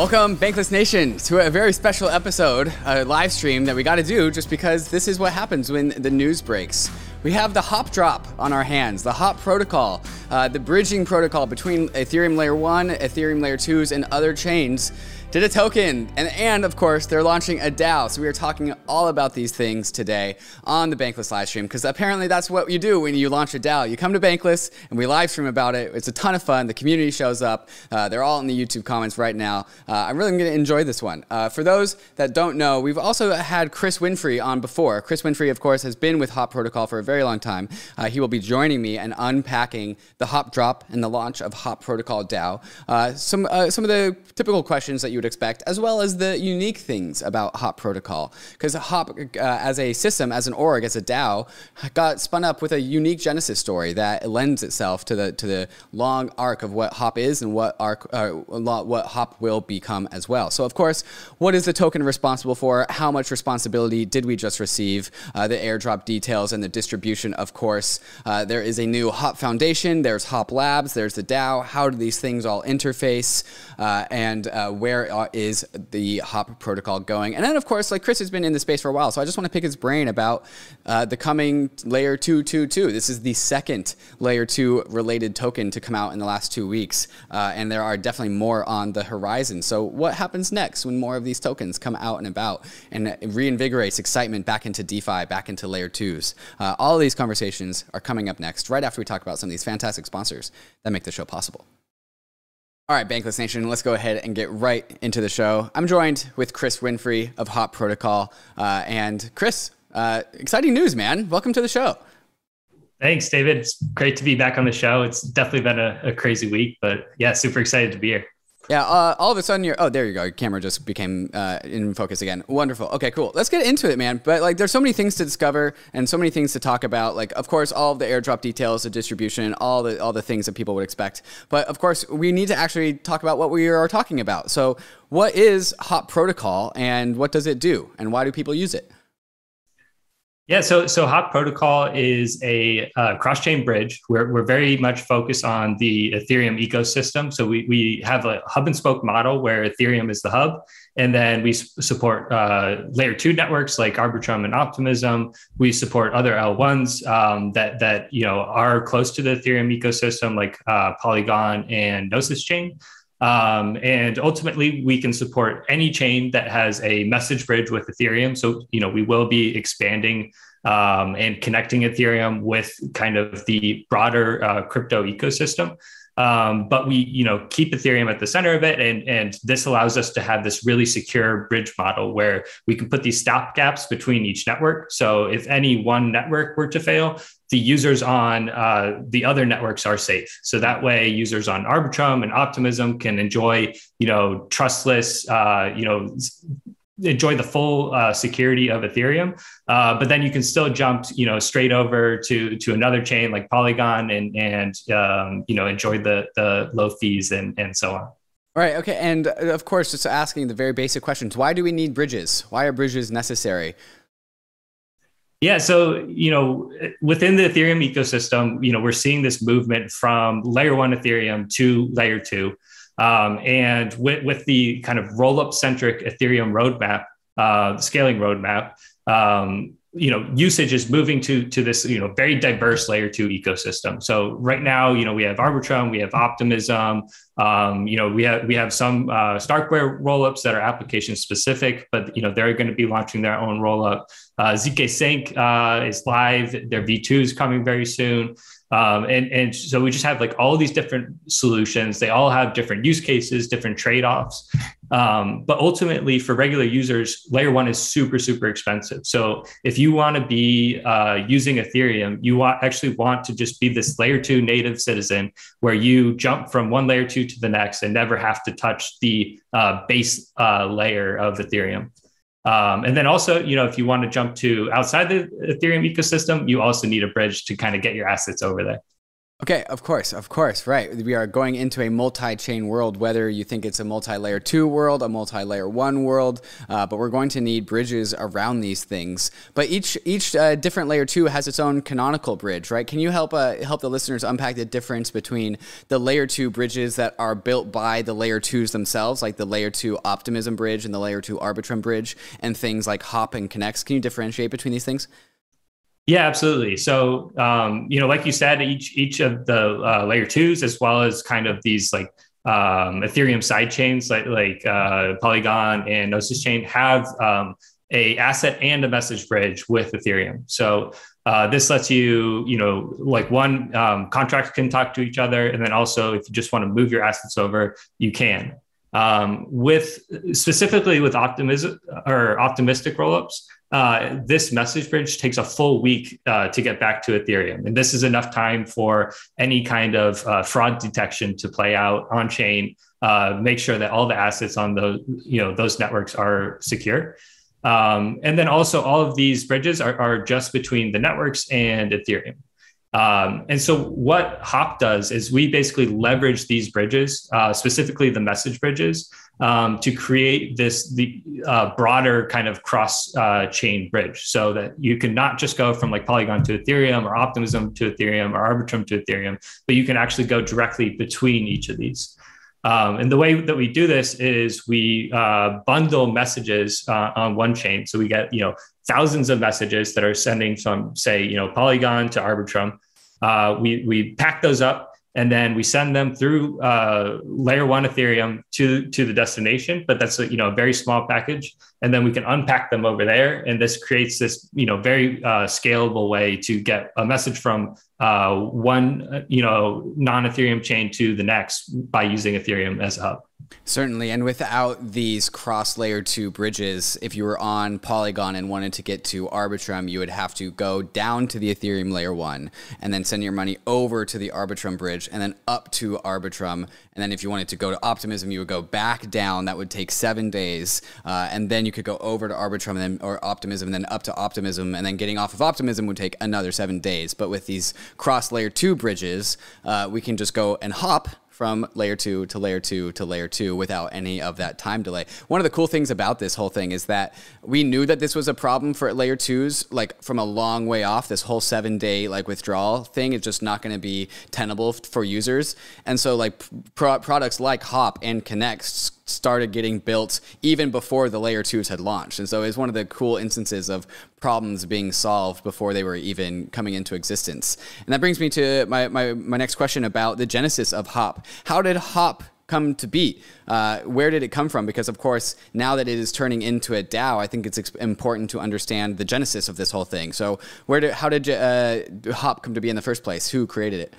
Welcome, Bankless Nation, to a very special episode, a live stream that we got to do just because this is what happens when the news breaks. We have the hop drop on our hands, the hop protocol, uh, the bridging protocol between Ethereum Layer 1, Ethereum Layer 2s, and other chains did a token, and, and of course, they're launching a DAO. So we are talking all about these things today on the Bankless live stream because apparently that's what you do when you launch a DAO. You come to Bankless and we live stream about it. It's a ton of fun. The community shows up. Uh, they're all in the YouTube comments right now. Uh, I'm really going to enjoy this one. Uh, for those that don't know, we've also had Chris Winfrey on before. Chris Winfrey, of course, has been with Hop Protocol for a very long time. Uh, he will be joining me and unpacking the Hop drop and the launch of Hop Protocol DAO. Uh, some uh, some of the typical questions that you would expect, as well as the unique things about Hop Protocol. Because Hop, uh, as a system, as an org, as a DAO, got spun up with a unique genesis story that lends itself to the to the long arc of what Hop is and what arc, uh, what Hop will become as well. So, of course, what is the token responsible for? How much responsibility did we just receive? Uh, the airdrop details and the distribution, of course. Uh, there is a new Hop Foundation. There's Hop Labs. There's the DAO. How do these things all interface? Uh, and uh, where is the Hop protocol going? And then, of course, like Chris has been in the space for a while, so I just want to pick his brain about uh, the coming layer 222. This is the second layer 2 related token to come out in the last two weeks, uh, and there are definitely more on the horizon. So, what happens next when more of these tokens come out and about and reinvigorates excitement back into DeFi, back into layer 2s? Uh, all of these conversations are coming up next, right after we talk about some of these fantastic sponsors that make the show possible. All right, Bankless Nation, let's go ahead and get right into the show. I'm joined with Chris Winfrey of Hop Protocol. Uh, and Chris, uh, exciting news, man. Welcome to the show. Thanks, David. It's great to be back on the show. It's definitely been a, a crazy week, but yeah, super excited to be here. Yeah, uh, all of a sudden you're. Oh, there you go. Your camera just became uh, in focus again. Wonderful. Okay, cool. Let's get into it, man. But like, there's so many things to discover and so many things to talk about. Like, of course, all of the airdrop details, the distribution, all the all the things that people would expect. But of course, we need to actually talk about what we are talking about. So, what is Hop Protocol and what does it do, and why do people use it? Yeah, so so Hop Protocol is a uh, cross-chain bridge. We're, we're very much focused on the Ethereum ecosystem. So we, we have a hub and spoke model where Ethereum is the hub, and then we support uh, layer two networks like Arbitrum and Optimism. We support other L1s um, that that you know are close to the Ethereum ecosystem, like uh, Polygon and Gnosis Chain. Um, and ultimately, we can support any chain that has a message bridge with Ethereum. So, you know, we will be expanding um, and connecting Ethereum with kind of the broader uh, crypto ecosystem. Um, but we, you know, keep Ethereum at the center of it, and and this allows us to have this really secure bridge model where we can put these stop gaps between each network. So if any one network were to fail, the users on uh, the other networks are safe. So that way, users on Arbitrum and Optimism can enjoy, you know, trustless, uh, you know, enjoy the full uh, security of Ethereum. Uh, but then you can still jump, you know, straight over to to another chain like Polygon and and um, you know enjoy the the low fees and and so on. Right. Okay. And uh, of course, just asking the very basic questions: Why do we need bridges? Why are bridges necessary? Yeah, so you know, within the Ethereum ecosystem, you know, we're seeing this movement from layer one Ethereum to layer two. Um, and with, with the kind of rollup centric Ethereum roadmap, uh, scaling roadmap, um, you know usage is moving to to this you know very diverse layer two ecosystem. So right now you know we have arbitrum we have optimism um, you know we have we have some uh, starkware rollups that are application specific but you know they're going to be launching their own rollup. Uh, zkSync uh, is live. Their v2 is coming very soon um, and, and so we just have like all these different solutions. They all have different use cases, different trade offs. Um, but ultimately, for regular users, layer one is super, super expensive. So if you want to be uh, using Ethereum, you want, actually want to just be this layer two native citizen where you jump from one layer two to the next and never have to touch the uh, base uh, layer of Ethereum. Um, and then also, you know, if you want to jump to outside the Ethereum ecosystem, you also need a bridge to kind of get your assets over there. Okay, of course, of course, right. We are going into a multi-chain world, whether you think it's a multi-layer two world, a multi-layer one world, uh, but we're going to need bridges around these things. But each each uh, different layer two has its own canonical bridge, right? Can you help uh, help the listeners unpack the difference between the layer two bridges that are built by the layer twos themselves, like the layer two Optimism bridge and the layer two Arbitrum bridge, and things like Hop and Connext? Can you differentiate between these things? Yeah, absolutely. So, um, you know, like you said, each each of the uh, layer twos, as well as kind of these like um, Ethereum side chains, like like uh, Polygon and Gnosis Chain, have um, a asset and a message bridge with Ethereum. So uh, this lets you, you know, like one um, contract can talk to each other, and then also if you just want to move your assets over, you can. Um, with specifically with optimism or optimistic rollups, uh, this message bridge takes a full week uh, to get back to Ethereum. And this is enough time for any kind of uh, fraud detection to play out on chain, uh, make sure that all the assets on those, you know, those networks are secure. Um, and then also all of these bridges are, are just between the networks and Ethereum. Um, and so what Hop does is we basically leverage these bridges, uh, specifically the message bridges, um, to create this the uh, broader kind of cross uh, chain bridge so that you can not just go from like Polygon to Ethereum or Optimism to Ethereum or Arbitrum to Ethereum, but you can actually go directly between each of these. Um, and the way that we do this is we uh, bundle messages uh, on one chain. So we get you know thousands of messages that are sending from say you know Polygon to Arbitrum. Uh, we we pack those up and then we send them through uh, layer one ethereum to to the destination but that's a you know a very small package. And then we can unpack them over there. And this creates this you know very uh, scalable way to get a message from uh, one you know non ethereum chain to the next by using ethereum as a hub Certainly, and without these cross layer two bridges, if you were on Polygon and wanted to get to Arbitrum, you would have to go down to the Ethereum layer one and then send your money over to the Arbitrum bridge and then up to Arbitrum. And then if you wanted to go to Optimism, you would go back down. That would take seven days. Uh, and then you could go over to Arbitrum and then, or Optimism and then up to Optimism. And then getting off of Optimism would take another seven days. But with these cross layer two bridges, uh, we can just go and hop from layer two to layer two to layer two without any of that time delay. One of the cool things about this whole thing is that we knew that this was a problem for layer twos, like from a long way off. This whole seven day like withdrawal thing is just not going to be tenable for users. And so like pro- products like Hop and Connext started getting built even before the layer twos had launched. And so it's one of the cool instances of problems being solved before they were even coming into existence. And that brings me to my, my, my next question about the genesis of Hop. How did Hop come to be? Uh, where did it come from? Because, of course, now that it is turning into a DAO, I think it's important to understand the genesis of this whole thing. So, where did, how did uh, Hop come to be in the first place? Who created it?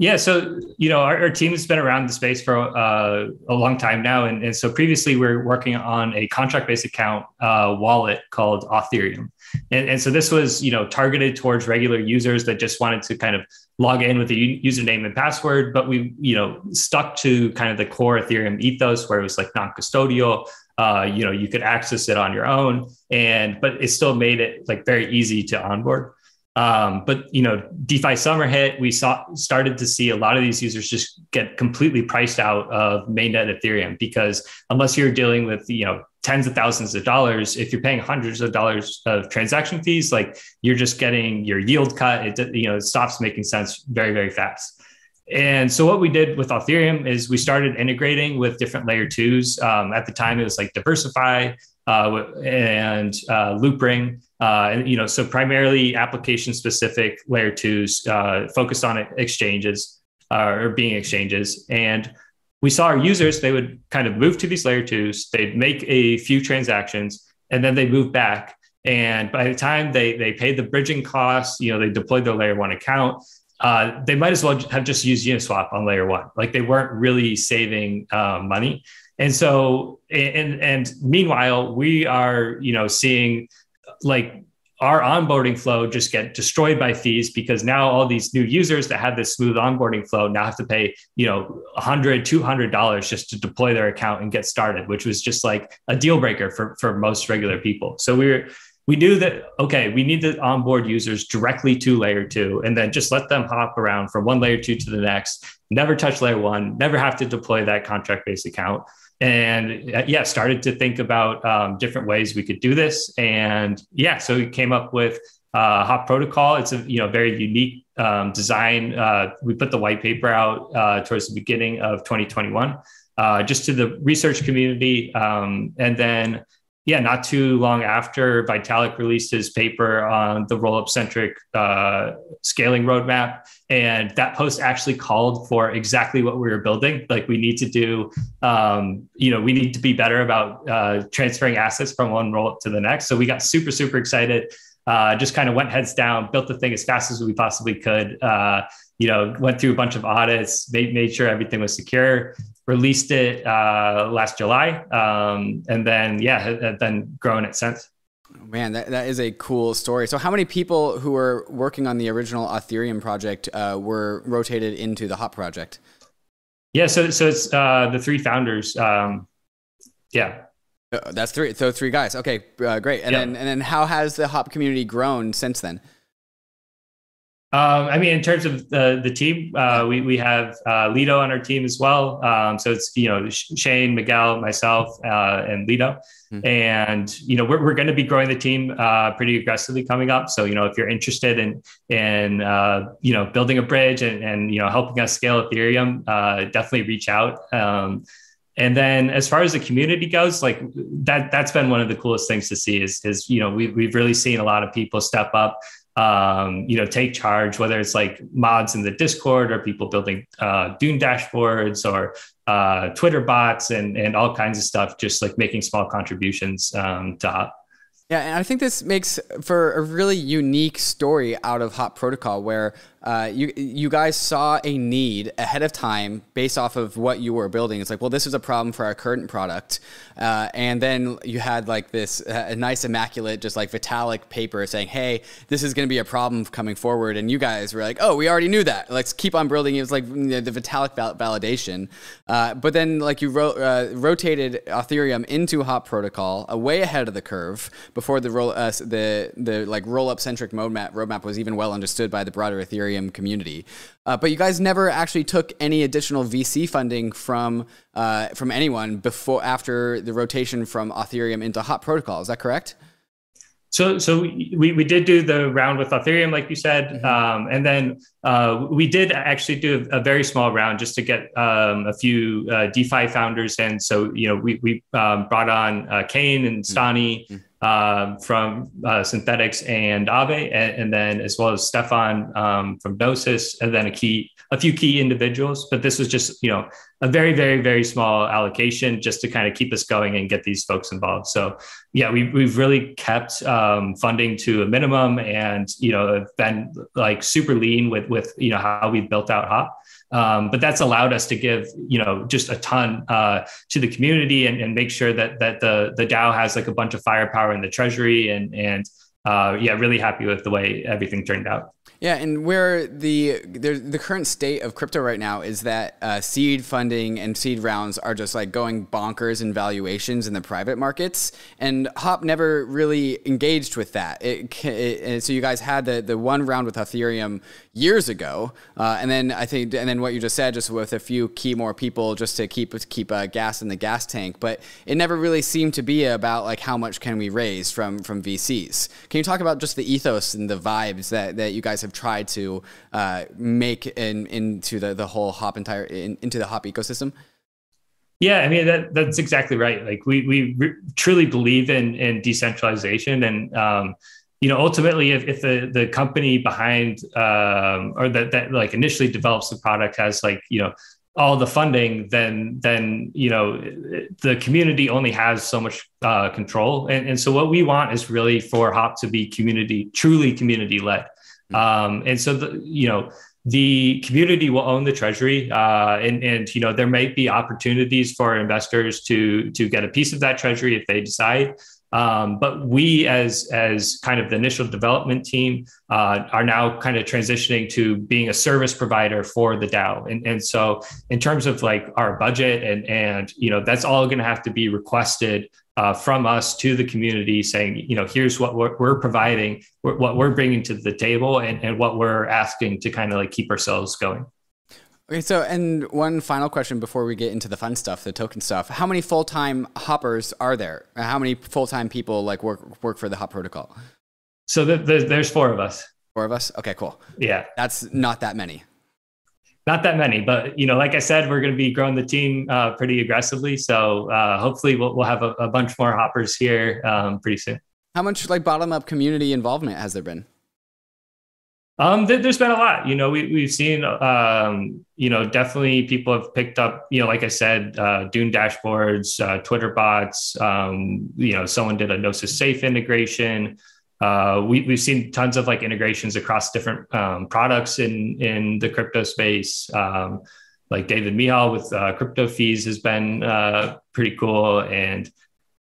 Yeah, so you know our, our team has been around the space for uh, a long time now, and, and, so previously we are working on a contract-based account uh, wallet called Authereum, and, and so this was you know targeted towards regular users that just wanted to kind of log in with a username and password, but we you know stuck to kind of the core Ethereum ethos where it was like non-custodial. Uh, you know, you could access it on your own, and but it still made it like very easy to onboard. Um, but you know, DeFi summer hit. We saw started to see a lot of these users just get completely priced out of mainnet Ethereum because unless you're dealing with you know tens of thousands of dollars, if you're paying hundreds of dollars of transaction fees, like you're just getting your yield cut. It you know it stops making sense very very fast. And so what we did with Authereum is we started integrating with different layer twos. Um, at the time, it was like DeversiFi uh, and uh, Loopring. Uh, and you know, so primarily application specific layer twos uh, focused on exchanges uh, or being exchanges. And we saw our users, they would kind of move to these layer twos, they'd make a few transactions, and then they move back. And by the time they, they paid the bridging costs, you know, they deployed their layer one account, uh, they might as well have just used Uniswap on layer one. Like they weren't really saving uh, money. And so, and, and meanwhile, we are, you know, seeing like our onboarding flow just get destroyed by fees because now all these new users that have this smooth onboarding flow now have to pay you know 100 200 dollars just to deploy their account and get started which was just like a deal breaker for for most regular people so we were we knew that okay, we need to onboard users directly to layer two, and then just let them hop around from one layer two to the next. Never touch layer one. Never have to deploy that contract based account. And uh, yeah, started to think about um, different ways we could do this. And yeah, so we came up with uh, Hop Protocol. It's a you know very unique um, design. Uh, we put the white paper out uh, towards the beginning of 2021, uh, just to the research community, um, and then yeah, not too long after Vitalik released his paper on the rollup centric uh, scaling roadmap. And that post actually called for exactly what we were building. Like, we need to do, um, you know, we need to be better about uh, transferring assets from one rollup to the next. So we got super, super excited. Uh, just kind of went heads down, built the thing as fast as we possibly could. Uh, you know, went through a bunch of audits, made, made sure everything was secure, released it uh, last July, um, and then yeah, been growing it since. Man, that, that is a cool story. So, how many people who were working on the original Authereum project uh, were rotated into the Hop project? Yeah, so so it's uh, the three founders. Um, yeah, uh, that's three. So three guys. Okay, uh, great. And then and then how has the Hop community grown since then? Um, I mean, in terms of the the team, uh, we we have uh, Lito on our team as well. Um, so it's you know Shane, Miguel, myself, uh, and Lito, mm-hmm. and you know we're we're going to be growing the team uh, pretty aggressively coming up. So you know if you're interested in in uh, you know building a bridge and and you know helping us scale Ethereum, uh, definitely reach out. Um, and then as far as the community goes, like that that's been one of the coolest things to see is is you know we we've really seen a lot of people step up um, you know, take charge, whether it's like mods in the Discord or people building uh, Dune dashboards or uh, Twitter bots and, and all kinds of stuff, just like making small contributions um, to Hop. Yeah, and I think this makes for a really unique story out of Hop Protocol where uh, you you guys saw a need ahead of time based off of what you were building. It's like, well, this is a problem for our current product, uh, and then you had like this uh, nice immaculate, just like Vitalik paper saying, hey, this is going to be a problem coming forward, and you guys were like, oh, we already knew that. Let's keep on building. It was like you know, the Vitalik val- validation, uh, but then like you ro- uh, rotated Authereum into Hop Protocol, way ahead of the curve before the roll the the like roll up centric roadmap roadmap was even well understood by the broader Ethereum Ethereum community. Uh, but you guys never actually took any additional VC funding from uh, from anyone before after the rotation from Authereum into Hop Protocol. Is that correct? So, so we, we did do the round with Authereum, like you said, mm-hmm. um, and then uh, we did actually do a, very small round just to get um, a few uh, DeFi founders in. So, you know, we we um, brought on uh, Kane and mm-hmm. Stani. Mm-hmm um, from uh, Synthetix and Aave, and, and, then as well as Stefan um, from Gnosis, and then a key, a few key individuals. But this was just, you know, a very, very, very small allocation just to kind of keep us going and get these folks involved. So, yeah, we, we've really kept um, funding to a minimum, and you know, been like super lean with with you know how we built out Hop. Um, but that's allowed us to give, you know, just a ton uh, to the community and, and make sure that that the the DAO has like a bunch of firepower in the treasury and and uh, yeah, really happy with the way everything turned out. Yeah, and where the the, current state of crypto right now is that uh, seed funding and seed rounds are just like going bonkers in valuations in the private markets, and Hop never really engaged with that. It, it, so you guys had the the one round with Authereum years ago, uh, and then I think and then what you just said, just with a few key more people, just to keep keep uh, gas in the gas tank. But it never really seemed to be about like how much can we raise from from VCs. Can you talk about just the ethos and the vibes that that you guys have have tried to uh, make in, into the, the whole hop entire in, into the hop ecosystem? Yeah, I mean that that's exactly right. Like we we re- truly believe in in decentralization, and um, you know ultimately, if, if the the company behind um, or that that like initially develops the product has like you know all the funding, then then you know the community only has so much uh, control, and and so what we want is really for Hop to be community truly community led. Um, and so, the, you know, the community will own the treasury, uh, and and you know there might be opportunities for investors to to get a piece of that treasury if they decide. Um, but we, as as kind of the initial development team, uh, are now kind of transitioning to being a service provider for the DAO. And, and so, in terms of like our budget and and you know that's all going to have to be requested uh, from us to the community saying, you know, here's what we're, we're providing, what we're bringing to the table, and, and what we're asking to kind of like keep ourselves going. Okay, so and one final question before we get into the fun stuff, the token stuff. How many full time hoppers are there? How many full time people like work work for the Hop Protocol? So the, the, there's four of us. Four of us. Okay, cool. Yeah, that's not that many not that many, but you know, like I said, we're going to be growing the team uh, pretty aggressively. So uh, hopefully, we'll, we'll have a, a, bunch more hoppers here um, pretty soon. How much like bottom up community involvement has there been? Um, th- there's been a lot. You know, we we've seen. Um, you know, definitely people have picked up. You know, like I said, uh, Dune dashboards, uh, Twitter bots. Um, you know, someone did a Gnosis Safe integration. Uh, we, we've seen tons of like integrations across different um, products in in the crypto space. Um, like David Mihal with uh, crypto fees has been uh, pretty cool, and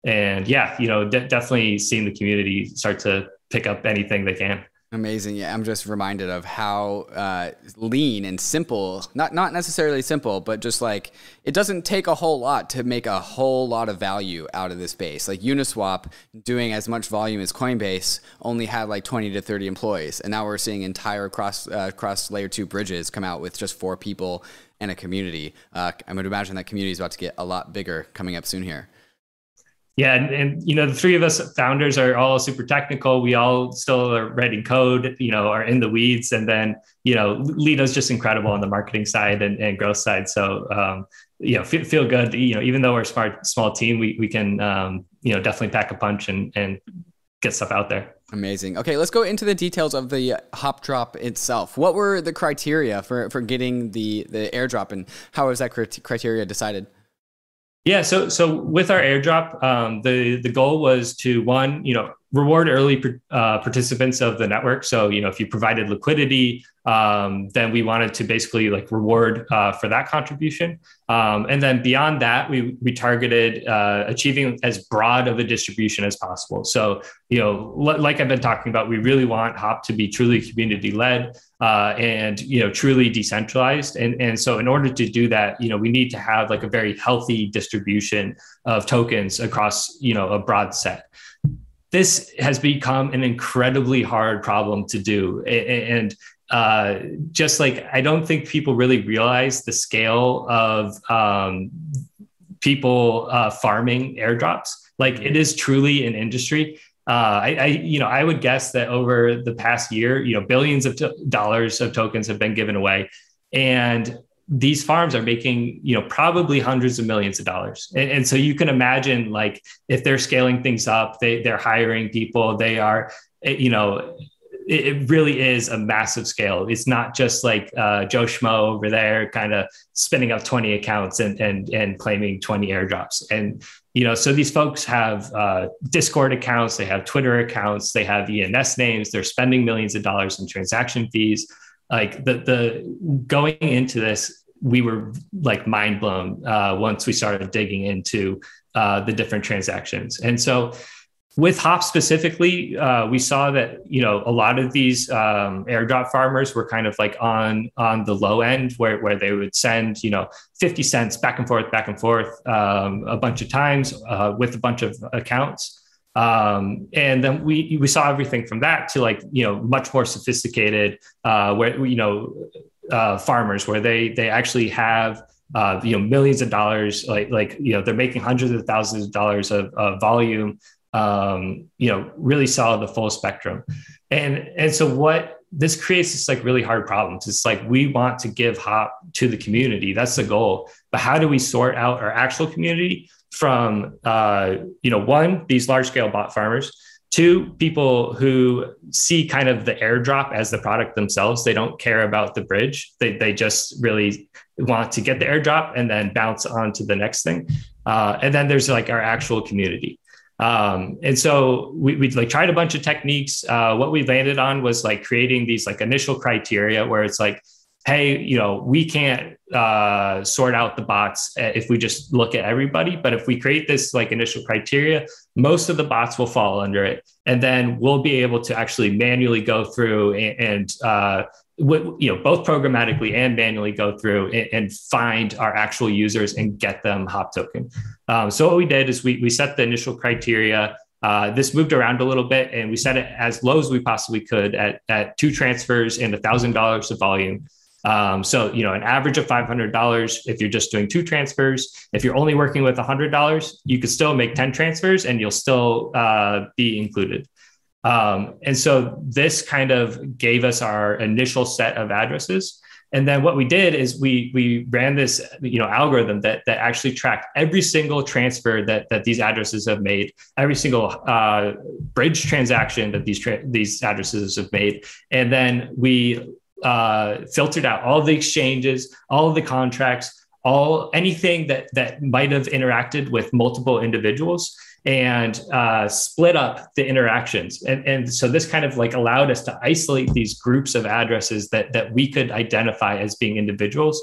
and yeah, you know, de- definitely seeing the community start to pick up anything they can. Amazing. Yeah, I'm just reminded of how uh, lean and simple, not not necessarily simple, but just like it doesn't take a whole lot to make a whole lot of value out of this space. Like Uniswap doing as much volume as Coinbase only had like 20 to 30 employees, and now we're seeing entire cross uh, cross layer two bridges come out with just four people and a community. Uh, I would imagine that community is about to get a lot bigger coming up soon here. Yeah, and, and you know the three of us founders are all super technical. We all still are writing code, you know, are in the weeds, and then you know Lito's just incredible on the marketing side and, and growth side. So um, you know, feel, feel good. You know, even though we're a smart small team, we we can um, you know definitely pack a punch and and get stuff out there. Amazing. Okay, let's go into the details of the hop drop itself. What were the criteria for for getting the the airdrop, and how was that criteria decided? Yeah, so so with our airdrop, um, the the goal was to one, you know, reward early uh, participants of the network. So you know, if you provided liquidity, um, then we wanted to basically like reward uh, for that contribution. Um, and then beyond that, we we targeted uh, achieving as broad of a distribution as possible. So you know, l- like I've been talking about, we really want Hop to be truly community led uh, and you know truly decentralized and and so in order to do that you know we need to have like a very healthy distribution of tokens across you know a broad set this has become an incredibly hard problem to do. And uh, just like i don't think people really realize the scale of um, people uh, farming airdrops. Like it is truly an industry. Uh, I, I, you know, I would guess that over the past year, you know, billions of dollars of tokens have been given away, and these farms are making, you know, probably hundreds of millions of dollars. And, and so you can imagine, like, if they're scaling things up, they they're hiring people, they are, eh, you know, it, it really is a massive scale. It's not just like uh, Joe Schmo over there, kind of spinning up 20 accounts and and and claiming 20 airdrops. And you know so these folks have uh, discord accounts they have twitter accounts they have ens names they're spending millions of dollars in transaction fees like the the going into this we were like mind blown uh, once we started digging into uh, the different transactions. And so with hop specifically uh, we saw that you know a lot of these um, airdrop farmers were kind of like on on the low end where, where they would send you know 50 cents back and forth back and forth um, a bunch of times uh, with a bunch of accounts um, and then we we saw everything from that to like you know much more sophisticated uh, where you know uh, farmers where they they actually have uh, you know millions of dollars like like you know they're making hundreds of thousands of dollars of, of volume um, you know, really saw the full spectrum. And and so what this creates this like really hard problems. It's like we want to give hop to the community. That's the goal. But how do we sort out our actual community from uh, you know, one, these large scale bot farmers, two, people who see kind of the airdrop as the product themselves. They don't care about the bridge. They they just really want to get the airdrop and then bounce on to the next thing. Uh, and then there's like our actual community. Um, and so we, we like tried a bunch of techniques. Uh, what we landed on was like creating these like initial criteria where it's like, hey, you know, we can't uh, sort out the bots uh, if we just look at everybody. But if we create this like initial criteria, most of the bots will fall under it. And then we'll be able to actually manually go through and, and uh, you know both programmatically and manually go through and, and find our actual users and get them hop token um, so what we did is we, we set the initial criteria uh, this moved around a little bit and we set it as low as we possibly could at, at two transfers and $1000 of volume um, so you know an average of $500 if you're just doing two transfers if you're only working with $100 you could still make 10 transfers and you'll still uh, be included um, and so this kind of gave us our initial set of addresses. And then what we did is we we ran this you know algorithm that that actually tracked every single transfer that that these addresses have made, every single uh, bridge transaction that these tra- these addresses have made, and then we uh, filtered out all the exchanges, all the contracts, all anything that that might have interacted with multiple individuals and uh, split up the interactions. And, and so this kind of like allowed us to isolate these groups of addresses that, that we could identify as being individuals.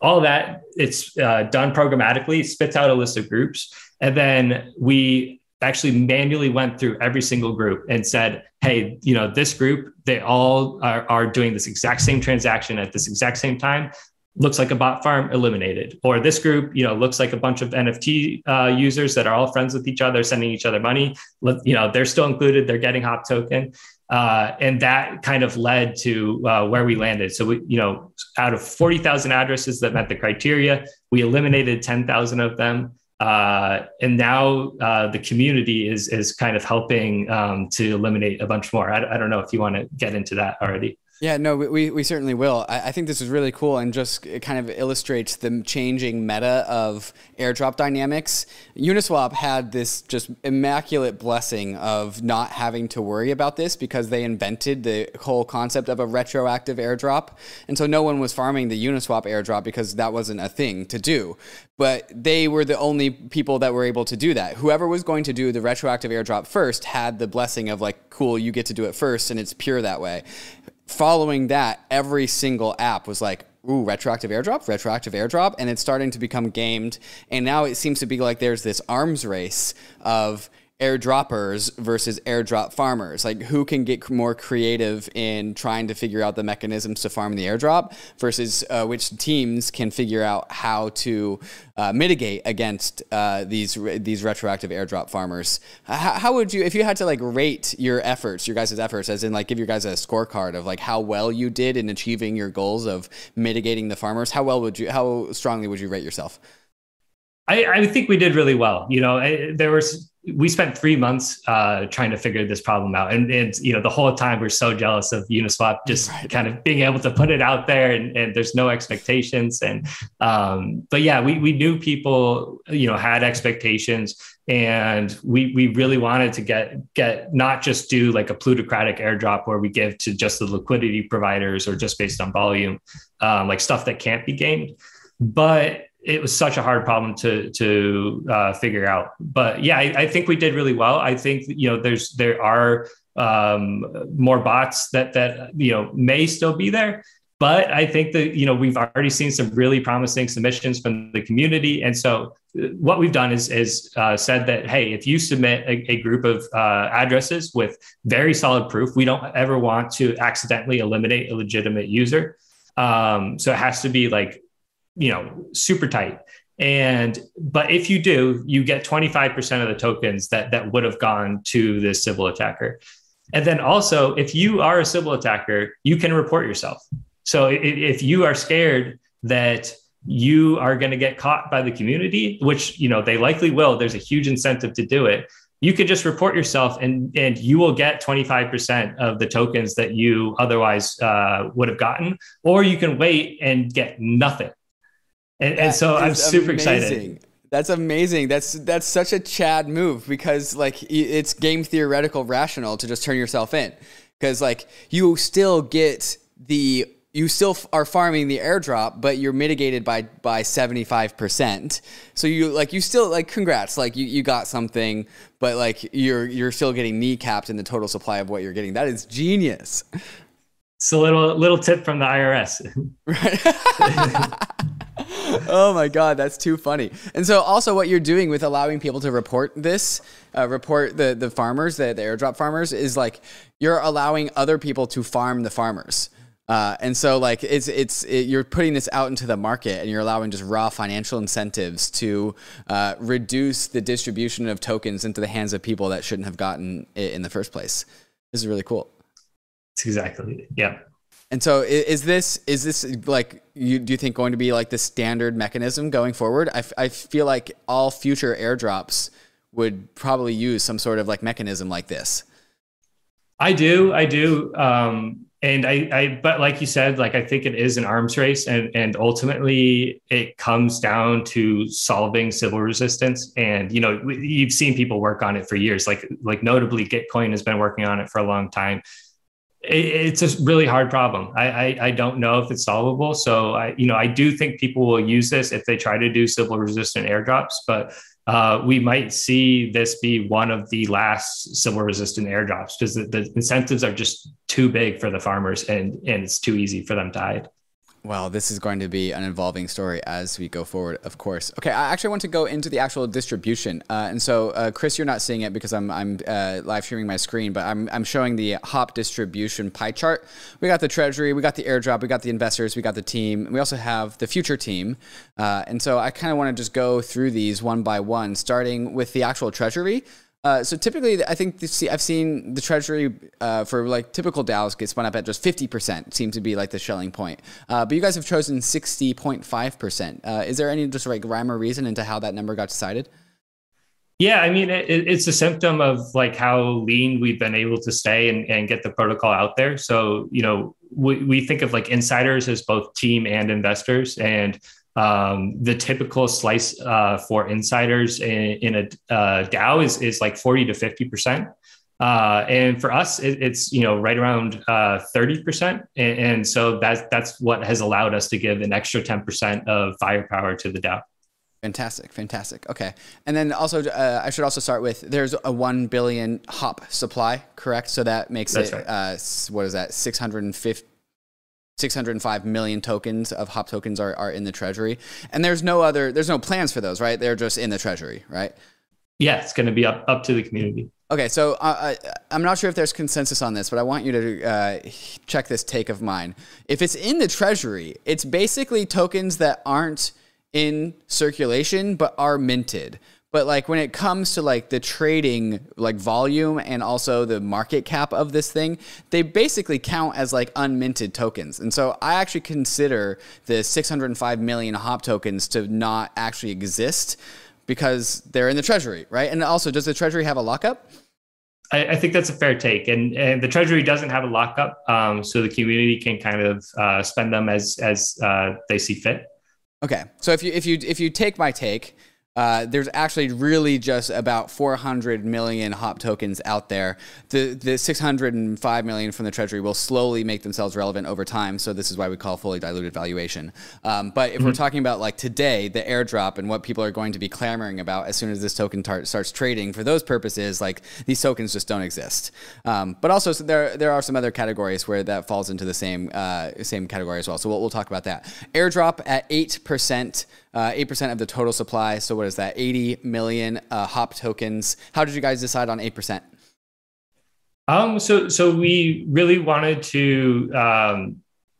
All that it's uh, done programmatically, spits out a list of groups. And then we actually manually went through every single group and said, hey, you know, this group, they all are, are doing this exact same transaction at this exact same time. Looks like a bot farm eliminated. Or this group you know looks like a bunch of nft uh, users that are all friends with each other sending each other money. You know they're still included. They're getting hop token. Uh, and that kind of led to uh, where we landed. So we you know out of 40000 addresses that met the criteria we eliminated 10000 of them uh, and now uh, the community is is kind of helping um, to eliminate a bunch more. I, I don't know if you want to get into that already yeah, no, we, we certainly will. I, I, think this is really cool and just it kind of illustrates the changing meta of airdrop dynamics. Uniswap had this just immaculate blessing of not having to worry about this because they invented the whole concept of a retroactive airdrop. And so no one was farming the Uniswap airdrop because that wasn't a thing to do. But they were the only people that were able to do that. Whoever was going to do the retroactive airdrop first had the blessing of like, cool, you get to do it first and it's pure that way following that, every single app was like, ooh, retroactive airdrop, retroactive airdrop. And it's starting to become gamed. And now it seems to be like there's this arms race of airdroppers versus airdrop farmers. Like who can get more creative in trying to figure out the mechanisms to farm the airdrop versus uh, which teams can figure out how to uh, mitigate against uh, these these retroactive airdrop farmers. How, how, would you, if you had to like rate your efforts, your guys' efforts, as in like give your guys a scorecard of like how well you did in achieving your goals of mitigating the farmers? How well would you, how strongly would you rate yourself? I, I think we did really well. You know, I, there was we spent three months uh, trying to figure this problem out, and, and you know the whole time we're so jealous of Uniswap just right. kind of being able to put it out there, and, and there's no expectations, and um, but yeah, we we knew people you know had expectations, and we we really wanted to get get not just do like a plutocratic airdrop where we give to just the liquidity providers or just based on volume, um, like stuff that can't be gamed, but it was such a hard problem to to uh, figure out. But yeah, I, I, think we did really well. I think you know there's there are um, more bots that that you know may still be there. But I think that you know we've already seen some really promising submissions from the community, and so uh, what we've done is is uh, said that hey, if you submit a, a group of uh, addresses with very solid proof, we don't ever want to accidentally eliminate a legitimate user. Um, so it has to be like you know, super tight. And but if you do, you get 25% of the tokens that that would have gone to the Sybil attacker. And then also, if you are a Sybil attacker, you can report yourself. So if you are scared that you are going to get caught by the community, which you know they likely will, there's a huge incentive to do it. You can just report yourself, and and you will get 25% of the tokens that you otherwise uh, would have gotten, or you can wait and get nothing. And, and so I'm super amazing. excited. That's amazing. That's that's such a Chad move because like it's game theoretical rational to just turn yourself in because like you still get the you still are farming the airdrop, but you're mitigated by by 75%. So you like you still like congrats, like you, you got something, but like you're you're still getting kneecapped in the total supply of what you're getting. That is genius. It's a little little tip from the IRS. Right. oh my god, that's too funny. And so, also, what you're doing with allowing people to report this, uh, report the the farmers, the, the airdrop farmers, is like you're allowing other people to farm the farmers. Uh, and so like it's it's it, you're putting this out into the market and you're allowing just raw financial incentives to uh, reduce the distribution of tokens into the hands of people that shouldn't have gotten it in the first place. This is really cool. It's exactly yeah. And so is this is this like you do you think going to be like the standard mechanism going forward? I, f- I feel like all future airdrops would probably use some sort of like mechanism like this. I do, I do. Um, and I, I, but like you said, like I think it is an arms race, and and ultimately it comes down to solving Sybil resistance. And you know, you've seen people work on it for years. Like like notably, Gitcoin has been working on it for a long time. It, it's a really hard problem. I, I I don't know if it's solvable. So I you know I do think people will use this if they try to do Sybil resistant airdrops, but uh, we might see this be one of the last Sybil resistant airdrops because the, the, incentives are just too big for the farmers and, and it's too easy for them to hide. Well, this is going to be an evolving story as we go forward, of course. Okay, I actually want to go into the actual distribution. Uh, and so, uh, Chris, you're not seeing it because I'm, I'm uh, live streaming my screen, but I'm, I'm showing the HOP distribution pie chart. We got the treasury, we got the airdrop, we got the investors, we got the team, we also have the future team. Uh, and so, I kind of want to just go through these one by one, starting with the actual treasury. Uh, so typically, I think I've seen the treasury uh, for like typical DAOs get spun up at just 50% seems to be like the Schelling point. Uh, but you guys have chosen 60.5%. Uh, is there any just like rhyme or reason into how that number got decided? Yeah, I mean, it, it's a symptom of like how lean we've been able to stay and, and get the protocol out there. So, you know, we, we think of like insiders as both team and investors. And um, the typical slice uh, for insiders in, in a uh, DAO is, is like 40 to 50%. Uh, and for us, it, it's you know right around uh, thirty percent, and, and, so that's that's what has allowed us to give an extra ten percent of firepower to the DAO. Fantastic, fantastic. Okay, and then also uh, I should also start with there's a one billion hop supply, correct? So that makes that's it right. Uh, what is that six hundred and fifty 605 million tokens of hop tokens are, are in the treasury. And there's no other there's no plans for those right? They're just in the treasury right? Yeah it's going to be up, up to the community. Okay so uh, I, am not sure if there's consensus on this but i want you to uh, check this take of mine. If it's in the treasury it's basically tokens that aren't in circulation but are minted but like when it comes to like the trading like volume and also the market cap of this thing they basically count as like unminted tokens. And so i actually consider the 605 million hop tokens to not actually exist because they're in the treasury right? And also does the treasury have a lockup? I, I think that's a fair take, and, and the Treasury doesn't have a lockup, um, so the community can kind of uh, spend them as as uh, they see fit. Okay, so if you if you if you take my take, uh, there's actually really just about 400 million hop tokens out there. The the 605 million from the treasury will slowly make themselves relevant over time. So this is why we call fully diluted valuation. Um, but if mm-hmm. we're talking about like today, the airdrop and what people are going to be clamoring about as soon as this token tar- starts trading, for those purposes, like these tokens just don't exist. Um, but also so there there are some other categories where that falls into the same uh, same category as well. So we'll, we'll talk about that. Airdrop at eight percent uh, 8% of the total supply. So what is that? 80 million uh, hop tokens. How did you guys decide on 8%? Um, so, so we really wanted to um,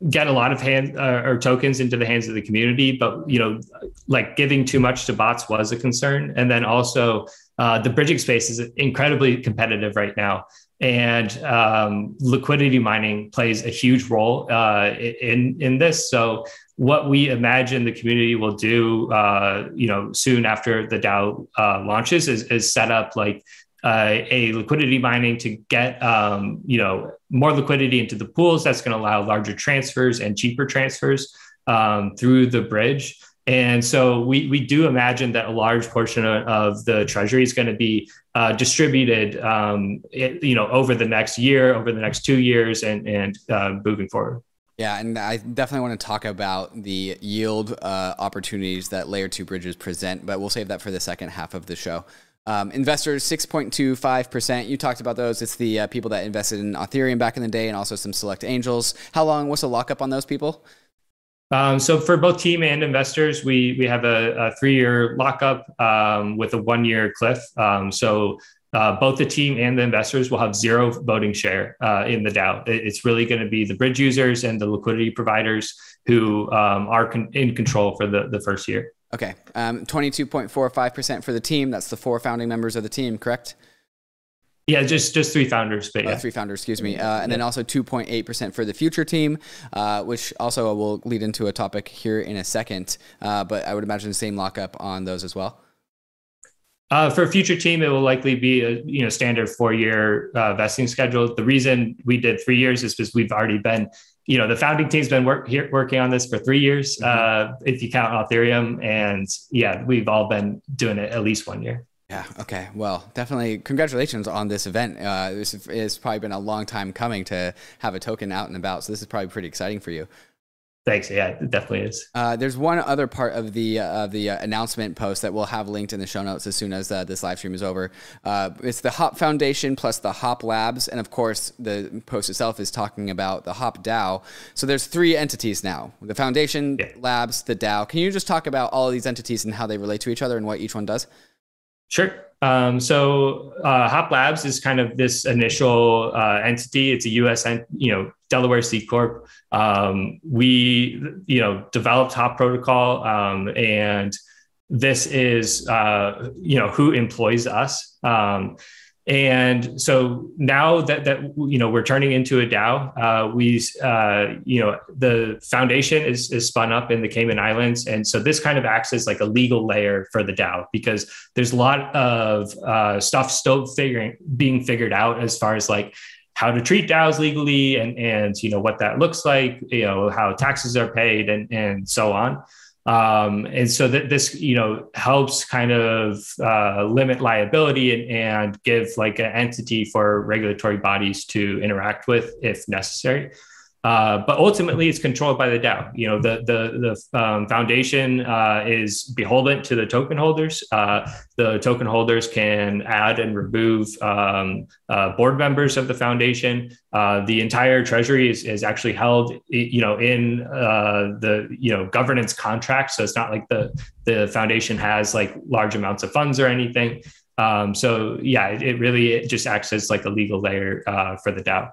get a lot of hand uh, or tokens into the hands of the community, but you know, like giving too much to bots was a concern, and then also uh, the bridging space is incredibly competitive right now and um, liquidity mining plays a huge role uh, in in this. So what we imagine the community will do, uh, you know, soon after the DAO uh, launches is, is set up like uh, a liquidity mining to get um, you know more liquidity into the pools. That's going to allow larger transfers and cheaper transfers um, through the bridge. And so we, we do imagine that a large portion of, the treasury is going to be uh, distributed, um, it, you know, over the next year, over the next two years, and and uh, moving forward. Yeah, and I definitely want to talk about the yield uh, opportunities that layer two bridges present, but we'll save that for the second half of the show. Um, investors, 6.25%. You talked about those. It's the uh, people that invested in Authereum back in the day and also some select angels. How long? What's the lockup on those people? Um, so for both team and investors, we we have a, a three year lockup um, with a one year cliff. Um, so uh, both the team and the investors will have zero voting share uh, in the DAO. It's really going to be the bridge users and the liquidity providers who um, are con- in control for the, the first year. Okay. Um, 22.45% for the team. That's the four founding members of the team, correct? Yeah, just just three founders, but uh, yeah, three founders. Excuse me, uh, and yeah. then also two point eight percent for the future team, uh, which also will lead into a topic here in a second. Uh, but I would imagine the same lockup on those as well. Uh, for a future team, it will likely be a you know standard four year vesting schedule. The reason we did three years is because we've already been you know the founding team's been work, here, working on this for three years mm-hmm. if you count Authereum, and yeah, we've all been doing it at least one year. Yeah. Okay. Well, definitely congratulations on this event. Uh, this has probably been a long time coming to have a token out and about. So this is probably pretty exciting for you. Thanks. Yeah, it definitely is. Uh, there's one other part of the uh, the uh, announcement post that we'll have linked in the show notes as soon as uh, this live stream is over. Uh, it's the Hop Foundation plus the Hop Labs, and of course, the post itself is talking about the Hop DAO. So there's three entities now: the Foundation, yeah. Labs, the DAO. Can you just talk about all of these entities and how they relate to each other and what each one does? Sure. Um, so uh, Hop Labs is kind of this initial uh, entity. It's a U.S. En- you know Delaware C corp. Um, we you know developed Hop Protocol, um, and this is uh, you know who employs us. And so now that that you know we're turning into a DAO, uh, we uh, you know the foundation is is spun up in the Cayman Islands, and so this kind of acts as like a legal layer for the DAO because there's a lot of uh, stuff still figuring being figured out as far as like how to treat DAOs legally and and you know what that looks like, you know how taxes are paid and and so on. Um, and so that this, you know, helps kind of uh, limit liability and, and give like an entity for regulatory bodies to interact with if necessary. Uh, but ultimately, it's controlled by the DAO. You know, the the the um, foundation uh, is beholden to the token holders. Uh, the token holders can add and remove um, uh, board members of the foundation. Uh, the entire treasury is, is actually held, you know, in the you know governance contract. So it's not like the the foundation has like large amounts of funds or anything. Um, so yeah, it, it, really it just acts as like a legal layer for the DAO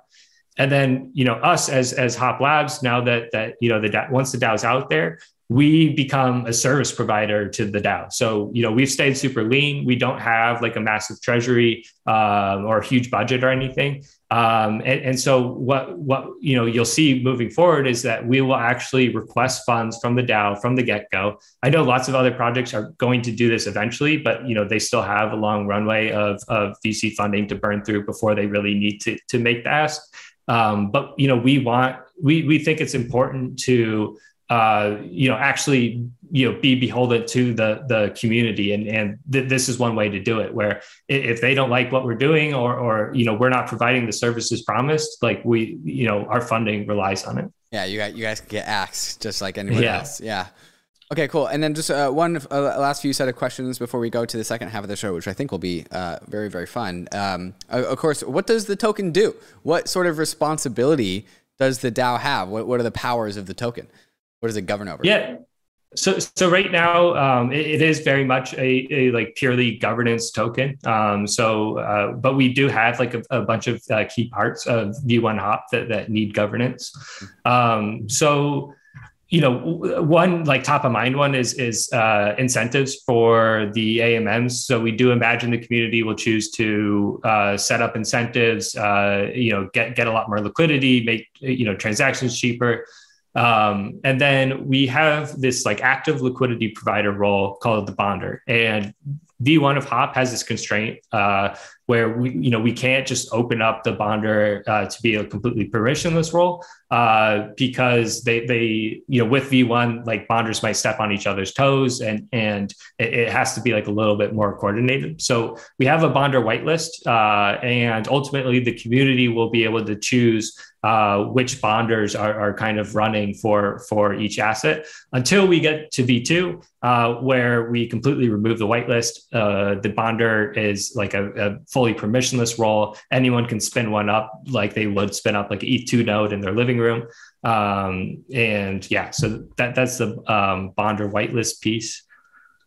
and then you know us as as hop labs now that that you know the once the dao is out there we become a service provider to the DAO. So, you know, we've stayed super lean. We don't have like a massive treasury uh, or a huge budget or anything. Um, and, and, so what, what, you know, you'll see moving forward is that we will actually request funds from the DAO from the get go. I know lots of other projects are going to do this eventually, but, you know, they still have a long runway of, of VC funding to burn through before they really need to, to make the ask. Um, but you know, we want we we think it's important to uh, you know actually you know be beholden to the the community. And and th- this is one way to do it where if they don't like what we're doing or or you know we're not providing the services promised like we you know our funding relies on it. Yeah you got you guys get axed just like anyone yeah. else. Yeah Okay, cool. And then just uh, one uh, last few set of questions before we go to the second half of the show, which I think will be uh, very, very fun. Um, of course, what does the token do? What sort of responsibility does the DAO have? What, what are the powers of the token? What does it govern over? Yeah. So, so right now, um, it, it is very much a, a like purely governance token. Um, so, uh, but we do have like a, a bunch of uh, key parts of V1 Hop that, that need governance. Mm-hmm. Um, so, you know, one like top of mind one is is uh, incentives for the AMMs. So we do imagine the community will choose to uh, set up incentives. Uh, you know, get get a lot more liquidity, make you know transactions cheaper. Um, and then we have this like active liquidity provider role called the bonder, and V1 of Hop has this constraint uh, where we, you know, we can't just open up the bonder uh, to be a completely permissionless role uh, because they, they, you know, with V1, like bonders might step on each other's toes and and it, it has to be like a little bit more coordinated. So we have a bonder whitelist, uh, and ultimately the community will be able to choose uh, which bonders are, are kind of running for for each asset until we get to V2, uh, where we completely remove the whitelist. Uh, the bonder is like a, a, fully permissionless role. Anyone can spin one up like they would spin up like an ETH2 node in their living room. Um, and yeah, so that that's the um, bonder whitelist piece.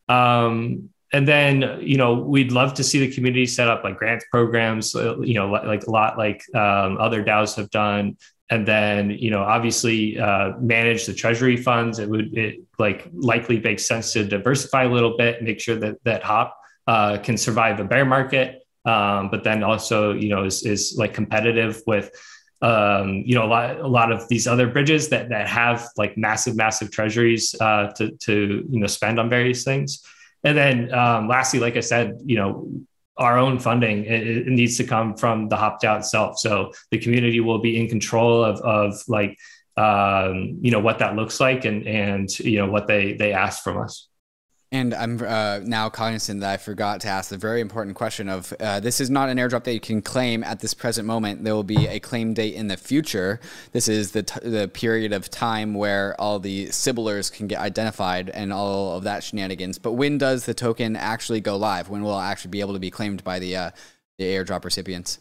Um, and then you know we'd love to see the community set up like grants programs uh, you know like a lot like um, other DAOs have done. And then you know obviously uh, manage the treasury funds. It would it like likely makes sense to diversify a little bit make sure that that hop uh, can survive a bear market. Um, but then also you know is, is like competitive with um, you know a lot a lot of these other bridges that that have like massive massive treasuries uh, to to you know spend on various things and then um, lastly like i said you know our own funding it, it, needs to come from the hop DAO itself. So the community will be in control of of like um, you know what that looks like and and you know what they they ask from us and I'm uh, now cognizant that I forgot to ask the very important question of uh, this is not an airdrop that you can claim at this present moment. There will be a claim date in the future. This is the, t- the period of time where all the Sybilers can get identified and all of that shenanigans. But when does the token actually go live? When will it actually be able to be claimed by the, uh, the airdrop recipients?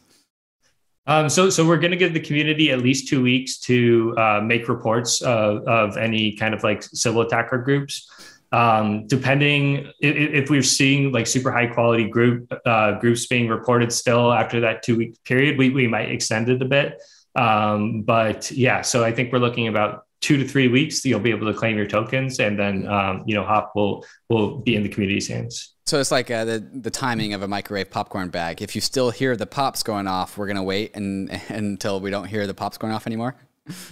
Um, so, so we're going to give the community at least two weeks to uh, make reports of any kind of like Sybil attacker groups um, depending if, if, we're seeing like super high quality group uh, groups being reported still after that two week period, we, we might extend it a bit. Um, but yeah, so I think we're looking about two to three weeks. You'll be able to claim your tokens, and then um, you know Hop will will be in the community's hands. So it's like uh, the the timing of a microwave popcorn bag. If you still hear the pops going off, we're gonna wait and until we don't hear the pops going off anymore.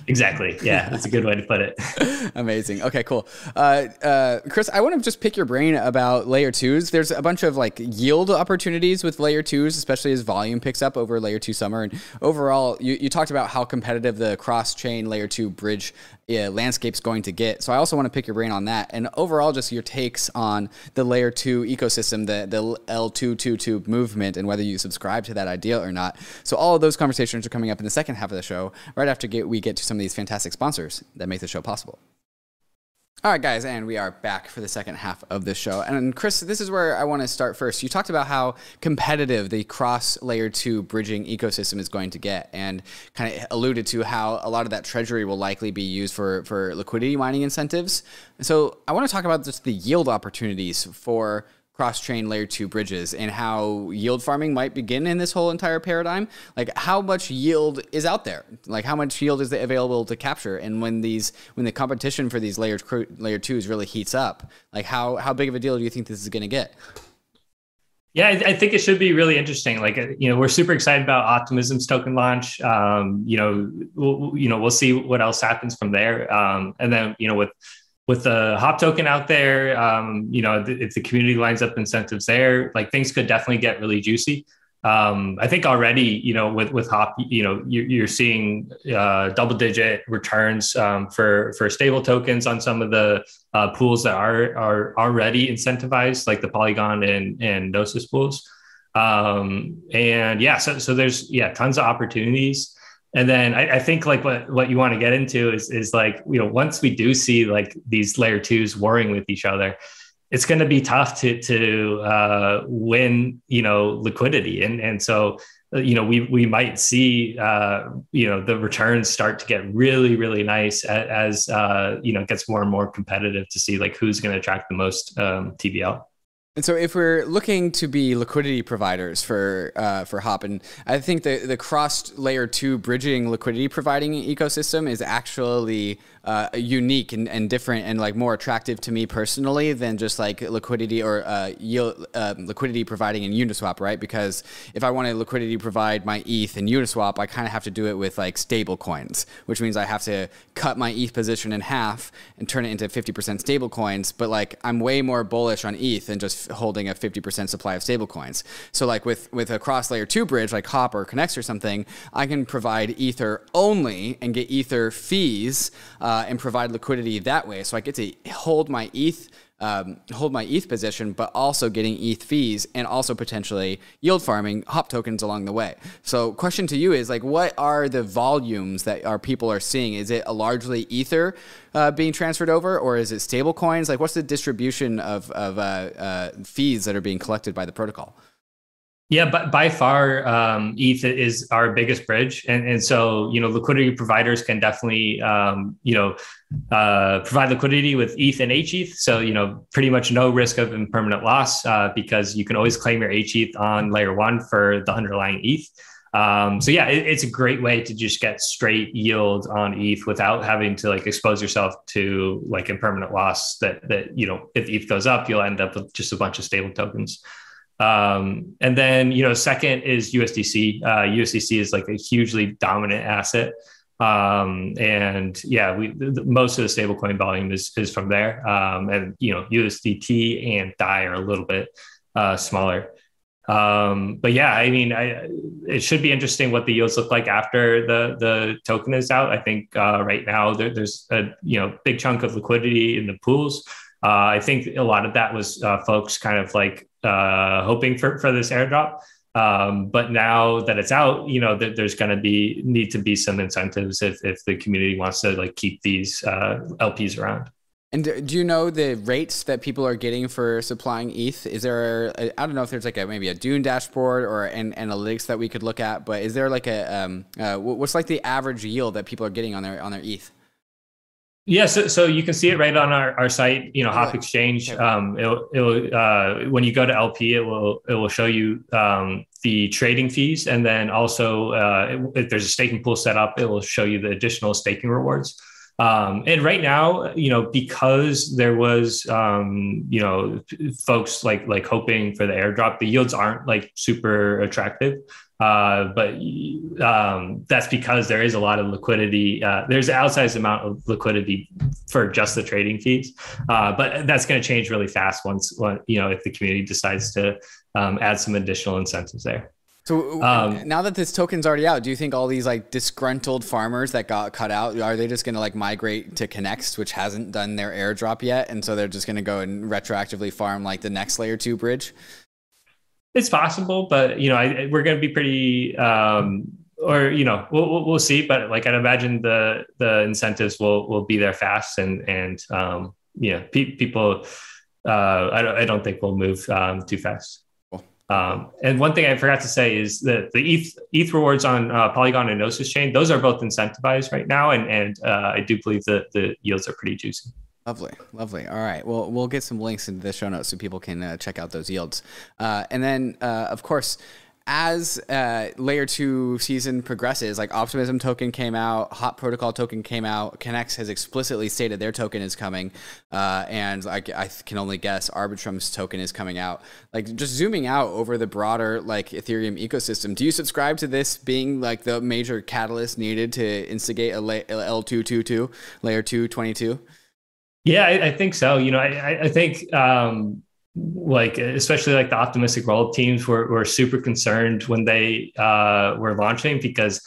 Exactly. Yeah, that's a good way to put it. Amazing. Okay, cool. Uh, uh, Chris, I want to just pick your brain about layer twos. There's a bunch of like yield opportunities with layer twos, especially as volume picks up over layer two summer. And overall, you, you talked about how competitive the cross chain layer two bridge yeah, landscape's going to get. So I also want to pick your brain on that, and overall, just your takes on the layer two ecosystem, the the L two two two movement, and whether you subscribe to that idea or not. So all of those conversations are coming up in the second half of the show, right after we get to some of these fantastic sponsors that make the show possible. All right, guys, and we are back for the second half of the show. And Chris, this is where I want to start first. You talked about how competitive the cross layer two bridging ecosystem is going to get, and kind of alluded to how a lot of that treasury will likely be used for, for liquidity mining incentives. So I want to talk about just the yield opportunities for cross-chain layer 2 bridges and how yield farming might begin in this whole entire paradigm like how much yield is out there like how much yield is available to capture and when these when the competition for these layer layer 2s really heats up like how how big of a deal do you think this is going to get yeah, I, think it should be really interesting. Like, you know, we're super excited about Optimism's token launch. Um, you know, we'll, you know, we'll see what else happens from there. Um, and then, you know, with with the hop token out there, um, you know, if the community lines up incentives there, like things could definitely get really juicy. Um, I think already, you know, with with hop, you know, you're, you're seeing uh, double digit returns um, for for stable tokens on some of the uh, pools that are are already incentivized, like the Polygon and and Gnosis pools. Um, and yeah, so so there's yeah tons of opportunities. And then I, I, think like what, what you want to get into is, is like, you know, once we do see like these layer twos warring with each other, it's going to be tough to, to uh, win, you know, liquidity. And, and so, uh, you know, we, we might see, uh, you know, the returns start to get really, really nice as, as uh, you know, it gets more and more competitive to see like who's going to attract the most um, TVL. And so, if we're looking to be liquidity providers for uh, for Hop, and I think the the cross layer two bridging liquidity providing ecosystem is actually uh, unique and, and different and like more attractive to me personally than just like liquidity or uh, yield uh, liquidity providing in Uniswap, right? Because if I want to liquidity provide my ETH in Uniswap, I kind of have to do it with like stable coins, which means I have to cut my ETH position in half and turn it into 50% stable coins. But like I'm way more bullish on ETH than just holding a 50% supply of stable coins. So like with with a cross layer two bridge like Hop or Connext or something, I can provide Ether only and get Ether fees. Uh, uh, and provide liquidity that way. So I get to hold my ETH. Um, hold my ETH position, but also getting ETH fees and also potentially yield farming hop tokens along the way. So, question to you is like, what are the volumes that our people are seeing? Is it a largely Ether uh, being transferred over, or is it stable coins? Like, what's the distribution of of uh, uh fees that are being collected by the protocol? Yeah, but by far, um, ETH is our biggest bridge, and and so you know liquidity providers can definitely um, you know uh, provide liquidity with ETH and HETH. So you know pretty much no risk of impermanent loss uh, because you can always claim your HETH on layer one for the underlying ETH. Um, so yeah, it, it's a great way to just get straight yield on ETH without having to like expose yourself to like impermanent loss. That that you know if ETH goes up, you'll end up with just a bunch of stable tokens. Um, and then, you know, second is USDC. Uh, USDC is like a hugely dominant asset. Um, and yeah, we the, most of the stablecoin volume is is from there. Um, and you know, USDT and DAI are a little bit uh, smaller. Um, but yeah, I mean, I, it should be interesting what the yields look like after the the token is out. I think uh, right now there, there's a you know big chunk of liquidity in the pools. Uh, I think a lot of that was uh, folks kind of like uh, hoping for for this airdrop. Um, but now that it's out, you know, that there's going to be need to be some incentives if, if the community wants to like keep these uh, LPs around. And do you know the rates that people are getting for supplying ETH? Is there, I don't know if there's like a maybe a Dune dashboard or an analytics that we could look at, but is there like a um, uh, what's like the average yield that people are getting on their on their ETH? Yeah, so, so you can see it right on our, our site, you know, Hop Exchange. Um, it'll, it'll uh, when you go to LP, it will it will show you um, the trading fees, and then also uh, if there's a staking pool set up, it will show you the additional staking rewards. Um, and right now, you know, because there was, um, you know, folks like like hoping for the airdrop, the yields aren't like super attractive. Uh, but um, that's because there is a lot of liquidity. Uh, there's an outsized amount of liquidity for just the trading fees. Uh, but that's going to change really fast once, you know, if the community decides to um, add some additional incentives there. So um, now that this token's already out, do you think all these like disgruntled farmers that got cut out are they just going to like migrate to Connext, which hasn't done their airdrop yet, and so they're just going to go and retroactively farm like the next layer two bridge? It's possible, but you know, I, we're going to be pretty, um, or you know, we'll, we'll see. But like, I'd imagine the the incentives will will be there fast, and and um, yeah, pe- people. Uh, I don't I don't think we'll move um, too fast. Um, and one thing I forgot to say is that the ETH, ETH rewards on uh, Polygon and Gnosis chain, those are both incentivized right now. And, and uh, I do believe that the yields are pretty juicy. Lovely, lovely. All right. Well, we'll get some links into the show notes so people can uh, check out those yields. Uh, and then, uh, of course, as uh, layer two season progresses, like Optimism token came out, Hop Protocol token came out, Connext has explicitly stated their token is coming, uh, and I can only guess Arbitrum's token is coming out. Like just zooming out over the broader like Ethereum ecosystem, do you subscribe to this being like the major catalyst needed to instigate a L two two two layer two twenty two? Yeah, I, I, think so. You know, I, I think um, like especially like the optimistic roll teams were, were super concerned when they uh, were launching because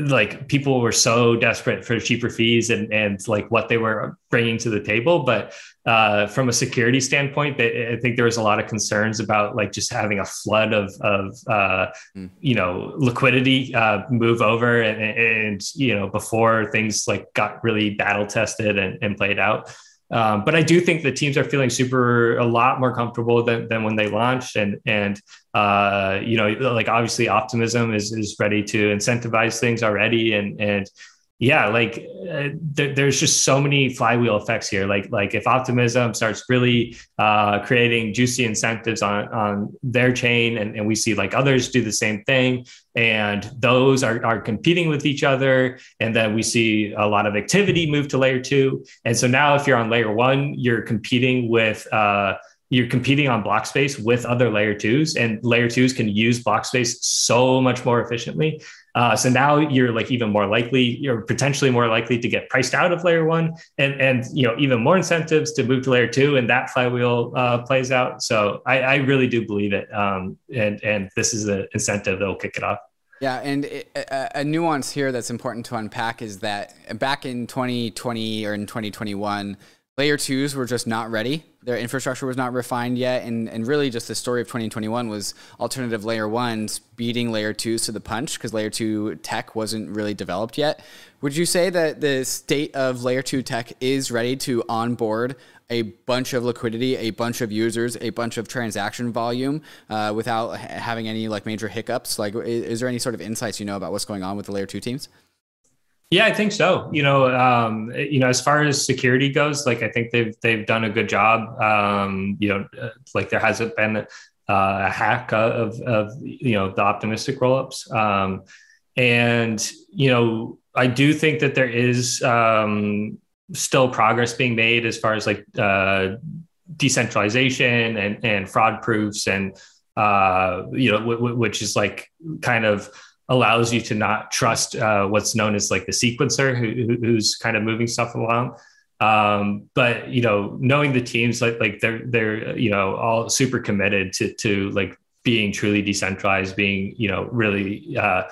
like people were so desperate for cheaper fees and and like what they were bringing to the table but uh, from a security standpoint they, i think there was a lot of concerns about like just having a flood of of uh, mm. you know liquidity uh, move over and, and you know before things like got really battle tested and, and played out um, but I do think the teams are feeling super a lot more comfortable than, than when they launched, and and uh, you know like obviously optimism is is ready to incentivize things already, and and yeah, like uh, th- there's just so many flywheel effects here. Like like if optimism starts really uh, creating juicy incentives on on their chain, and, and we see like others do the same thing, and those are are competing with each other, and then we see a lot of activity move to layer two. And so now, if you're on layer one, you're competing with uh, you're competing on block space with other layer twos and layer twos can use block space so much more efficiently uh, so now you're like even more likely you're potentially more likely to get priced out of layer one and and you know even more incentives to move to layer two and that flywheel uh, plays out. So I, I, really do believe it um, and and this is an incentive that will kick it off. Yeah, and it, a, a, nuance here that's important to unpack is that back in 2020 or in 2021, layer twos were just not ready. Their infrastructure was not refined yet. And, and really, just the story of 2021 was alternative layer ones beating layer twos to the punch because layer two tech wasn't really developed yet. Would you say that the state of layer two tech is ready to onboard a bunch of liquidity, a bunch of users, a bunch of transaction volume uh, without having any like major hiccups? Like, is, is there any sort of insights you know about what's going on with the layer two teams? Yeah, I think so. You know, um, you know, as far as security goes, like I think they've they've done a good job. Um, you know, uh, like there hasn't been uh, a hack of of you know the optimistic rollups, um, and you know, I do think that there is um, still progress being made as far as like uh, decentralization and and fraud proofs and uh, you know, w- w- which is like kind of allows you to not trust uh, what's known as like the sequencer who, who's kind of moving stuff along. Um, but you know, knowing the teams like like they're they're you know all super committed to to like being truly decentralized, being you know really uh,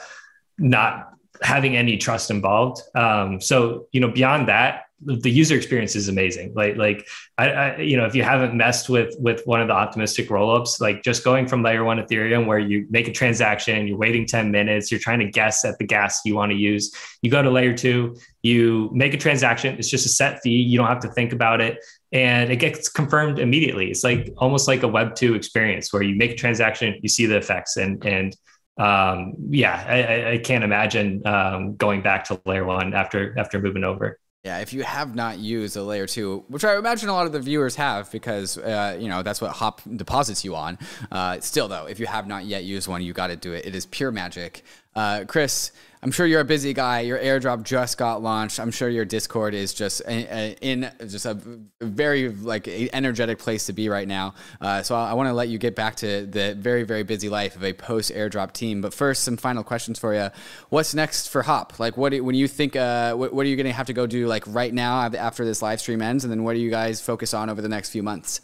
not having any trust involved. Um, so you know, beyond that, the user experience is amazing. Like, like I, I, you know, if you haven't messed with with one of the optimistic rollups, like just going from layer one Ethereum, where you make a transaction, you're waiting ten minutes, you're trying to guess at the gas you want to use. You go to layer two, you make a transaction. It's just a set fee. You don't have to think about it, and it gets confirmed immediately. It's like almost like a Web two experience where you make a transaction, you see the effects, and and um, yeah, I, I can't imagine um, going back to layer one after after moving over. Yeah, if you have not used a layer two, which I imagine a lot of the viewers have because, uh, you know, that's what Hop deposits you on. Uh, still, though, if you have not yet used one, you got to do it. It is pure magic. Uh, Chris, I'm sure you're a busy guy. Your airdrop just got launched. I'm sure your Discord is just in just a very like energetic place to be right now. Uh, so I, I want to let you get back to the very very busy life of a post airdrop team. But first, some final questions for you. What's next for Hop? Like, what do, when you think? Uh, what, what are you going to have to go do like right now after this live stream ends? And then what do you guys focus on over the next few months?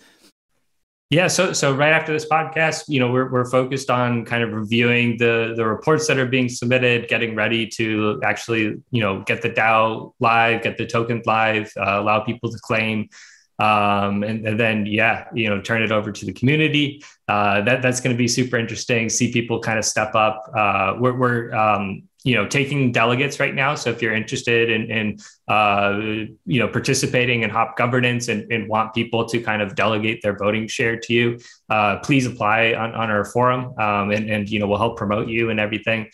Yeah, so so right after this podcast, you know, we're we're focused on kind of reviewing the the reports that are being submitted, getting ready to actually, you know, get the DAO live, get the token live, uh, allow people to claim, um, and, and, then yeah, you know, turn it over to the community. Uh, that that's going to be super interesting. See people kind of step up. Uh, we're we're um, you know taking delegates right now. So if you're interested in, in uh, you know participating in hop governance and, and, want people to kind of delegate their voting share to you uh, please apply on, on our forum. Um, and, and you know we'll help promote you and everything.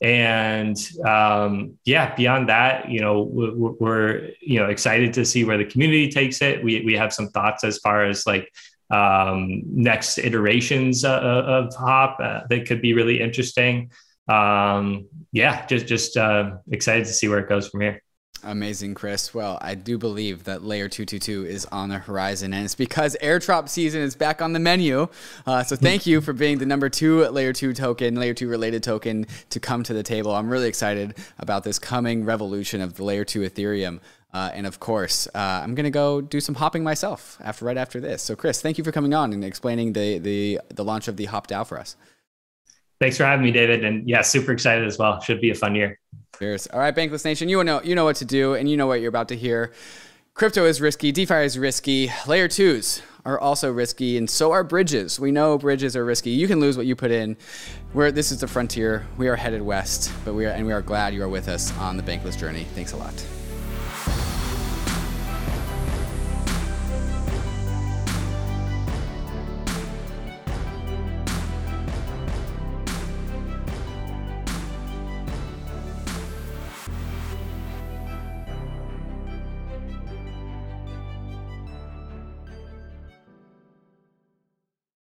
And um, yeah beyond that you know we're, we're, you know excited to see where the community takes it. We, we have some thoughts as far as like um, next iterations uh, of hop uh, that could be really interesting um, yeah, just just uh, excited to see where it goes from here. Amazing, Chris. Well, I do believe that Layer 222 is on the horizon, and it's because airdrop season is back on the menu. Uh, so, thank you for being the number two Layer 2 token, Layer 2 related token to come to the table. I'm really excited about this coming revolution of the Layer 2 Ethereum. Uh, and of course, uh, I'm going to go do some hopping myself after right after this. So, Chris, thank you for coming on and explaining the, the, the launch of the Hop DAO for us. Thanks for having me, David. And yeah, super excited as well. Should be a fun year. Cheers. All right, Bankless Nation, you know you know what to do, and you know what you're about to hear. Crypto is risky, DeFi is risky, layer twos are also risky, and so are bridges. We know bridges are risky. You can lose what you put in. Where this is the frontier. We are headed west, but we are and we are glad you are with us on the Bankless journey. Thanks a lot.